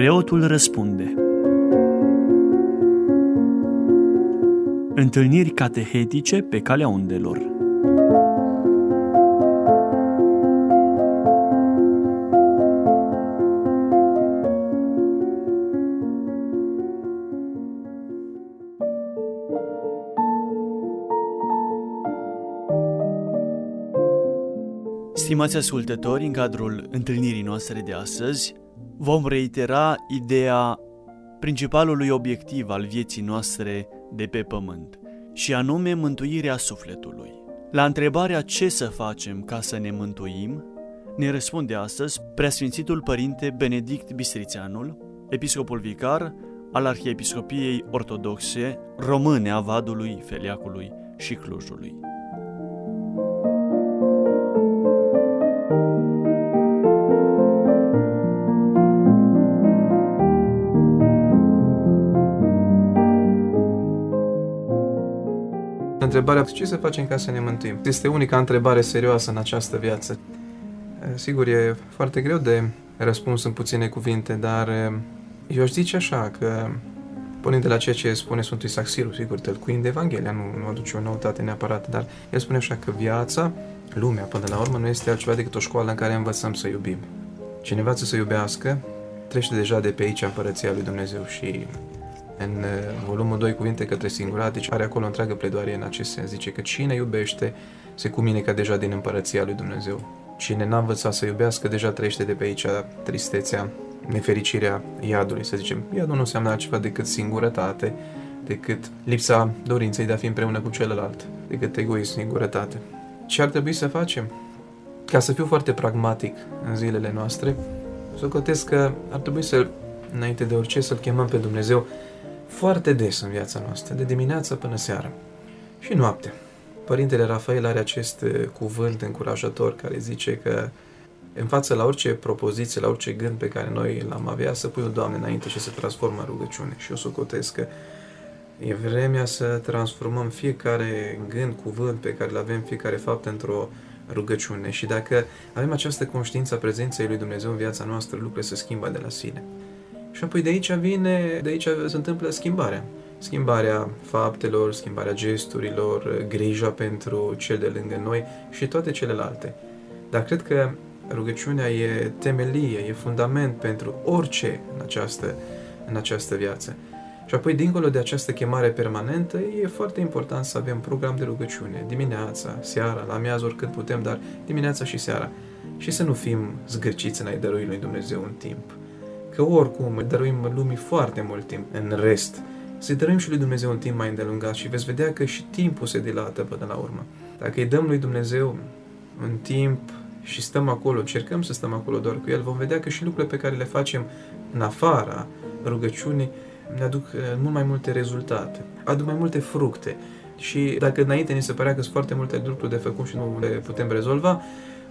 Preotul răspunde. Întâlniri catehetice pe calea undelor. Stimați ascultători, în cadrul întâlnirii noastre de astăzi, vom reitera ideea principalului obiectiv al vieții noastre de pe pământ, și anume mântuirea sufletului. La întrebarea ce să facem ca să ne mântuim, ne răspunde astăzi Preasfințitul Părinte Benedict Bistrițeanul, episcopul vicar al Arhiepiscopiei Ortodoxe Române a Vadului, Feliacului și Clujului. Întrebarea ce să facem ca să ne mântuim? Este unica întrebare serioasă în această viață. Sigur, e foarte greu de răspuns în puține cuvinte, dar eu aș zice așa că pornind de la ceea ce spune Sfântul Isaac Siru, sigur, tălcuind Evanghelia, nu, nu aduce o noutate neapărat, dar el spune așa că viața, lumea, până la urmă, nu este altceva decât o școală în care învățăm să iubim. Cine învață să iubească, trece deja de pe aici împărăția lui Dumnezeu și în uh, volumul 2 cuvinte către singular, deci are acolo întreagă pledoarie în acest sens. Zice că cine iubește se cuminecă deja din împărăția lui Dumnezeu. Cine n-a învățat să iubească, deja trăiește de pe aici tristețea, nefericirea iadului, să zicem. Iadul nu înseamnă altceva decât singurătate, decât lipsa dorinței de a fi împreună cu celălalt, decât egoism, singurătate. Ce ar trebui să facem? Ca să fiu foarte pragmatic în zilele noastre, să că ar trebui să, înainte de orice, să-L chemăm pe Dumnezeu foarte des în viața noastră, de dimineață până seara și noapte. Părintele Rafael are acest uh, cuvânt încurajator care zice că în față la orice propoziție, la orice gând pe care noi l-am avea, să pui o Doamne înainte și să transformă în rugăciune. Și eu socotesc că e vremea să transformăm fiecare gând, cuvânt pe care îl avem, fiecare fapt într-o rugăciune. Și dacă avem această conștiință a prezenței lui Dumnezeu în viața noastră, lucrurile se schimbă de la sine. Și apoi de aici vine, de aici se întâmplă schimbarea. Schimbarea faptelor, schimbarea gesturilor, grija pentru cel de lângă noi și toate celelalte. Dar cred că rugăciunea e temelie, e fundament pentru orice în această, în această viață. Și apoi, dincolo de această chemare permanentă, e foarte important să avem program de rugăciune, dimineața, seara, la amiază, oricât putem, dar dimineața și seara. Și să nu fim zgârciți în a lui Dumnezeu un timp că oricum îi dăruim lumii foarte mult timp în rest, să-i dăruim și lui Dumnezeu un timp mai îndelungat și veți vedea că și timpul se dilată până la urmă. Dacă îi dăm lui Dumnezeu un timp și stăm acolo, încercăm să stăm acolo doar cu El, vom vedea că și lucrurile pe care le facem în afara rugăciunii ne aduc uh, mult mai multe rezultate, aduc mai multe fructe. Și dacă înainte ni se părea că sunt foarte multe lucruri de făcut și nu le putem rezolva,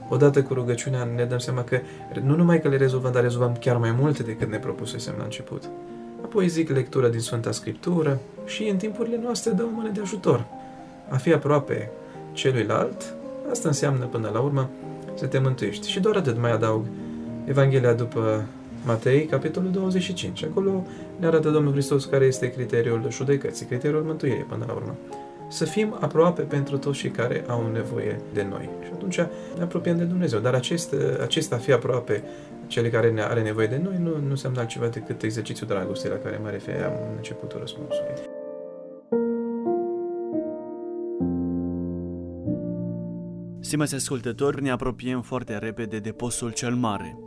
odată cu rugăciunea ne dăm seama că nu numai că le rezolvăm, dar rezolvăm chiar mai multe decât ne propusesem la început. Apoi zic lectura din Sfânta Scriptură și în timpurile noastre dă o mână de ajutor. A fi aproape celuilalt, asta înseamnă până la urmă să te mântuiești. Și doar atât mai adaug Evanghelia după Matei, capitolul 25. Acolo ne arată Domnul Hristos care este criteriul judecății, criteriul mântuirii până la urmă să fim aproape pentru toți cei care au nevoie de noi. Și atunci ne apropiem de Dumnezeu. Dar acest, acesta fi aproape cele care ne are nevoie de noi nu, nu înseamnă altceva decât exercițiul dragostei la care mă refeream în începutul răspunsului. Stimați ascultători, ne apropiem foarte repede de postul cel mare,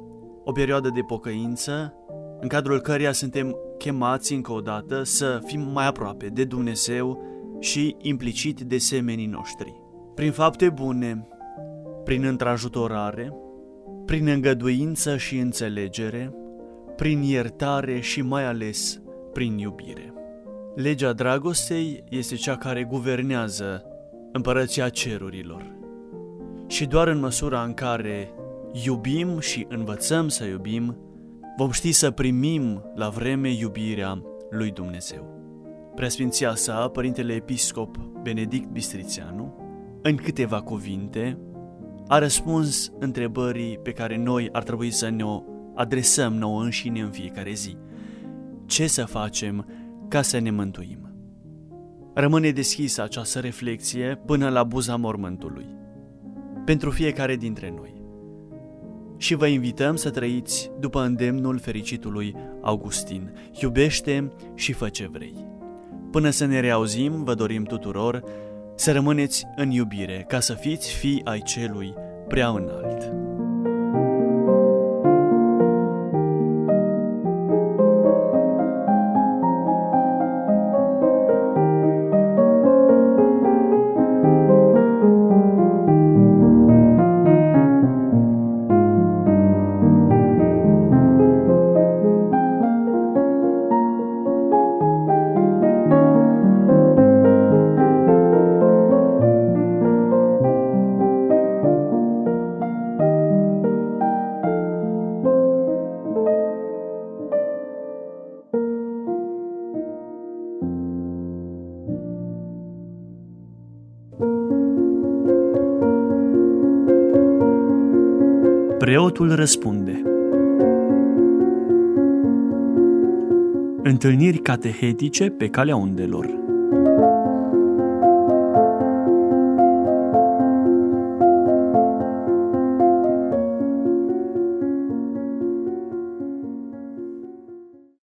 o perioadă de pocăință în cadrul căreia suntem chemați încă o dată să fim mai aproape de Dumnezeu și implicit de semenii noștri. Prin fapte bune, prin întrajutorare, prin îngăduință și înțelegere, prin iertare și mai ales prin iubire. Legea dragostei este cea care guvernează împărăția cerurilor. Și doar în măsura în care iubim și învățăm să iubim, vom ști să primim la vreme iubirea lui Dumnezeu. Preasfinția sa, Părintele Episcop Benedict Bistrițeanu, în câteva cuvinte, a răspuns întrebării pe care noi ar trebui să ne o adresăm nouă înșine în fiecare zi. Ce să facem ca să ne mântuim? Rămâne deschisă această reflexie până la buza mormântului. Pentru fiecare dintre noi. Și vă invităm să trăiți după îndemnul fericitului Augustin. Iubește și fă ce vrei. Până să ne reauzim, vă dorim tuturor să rămâneți în iubire, ca să fiți fii ai celui prea înalt. Preotul răspunde. Întâlniri catehetice pe calea undelor.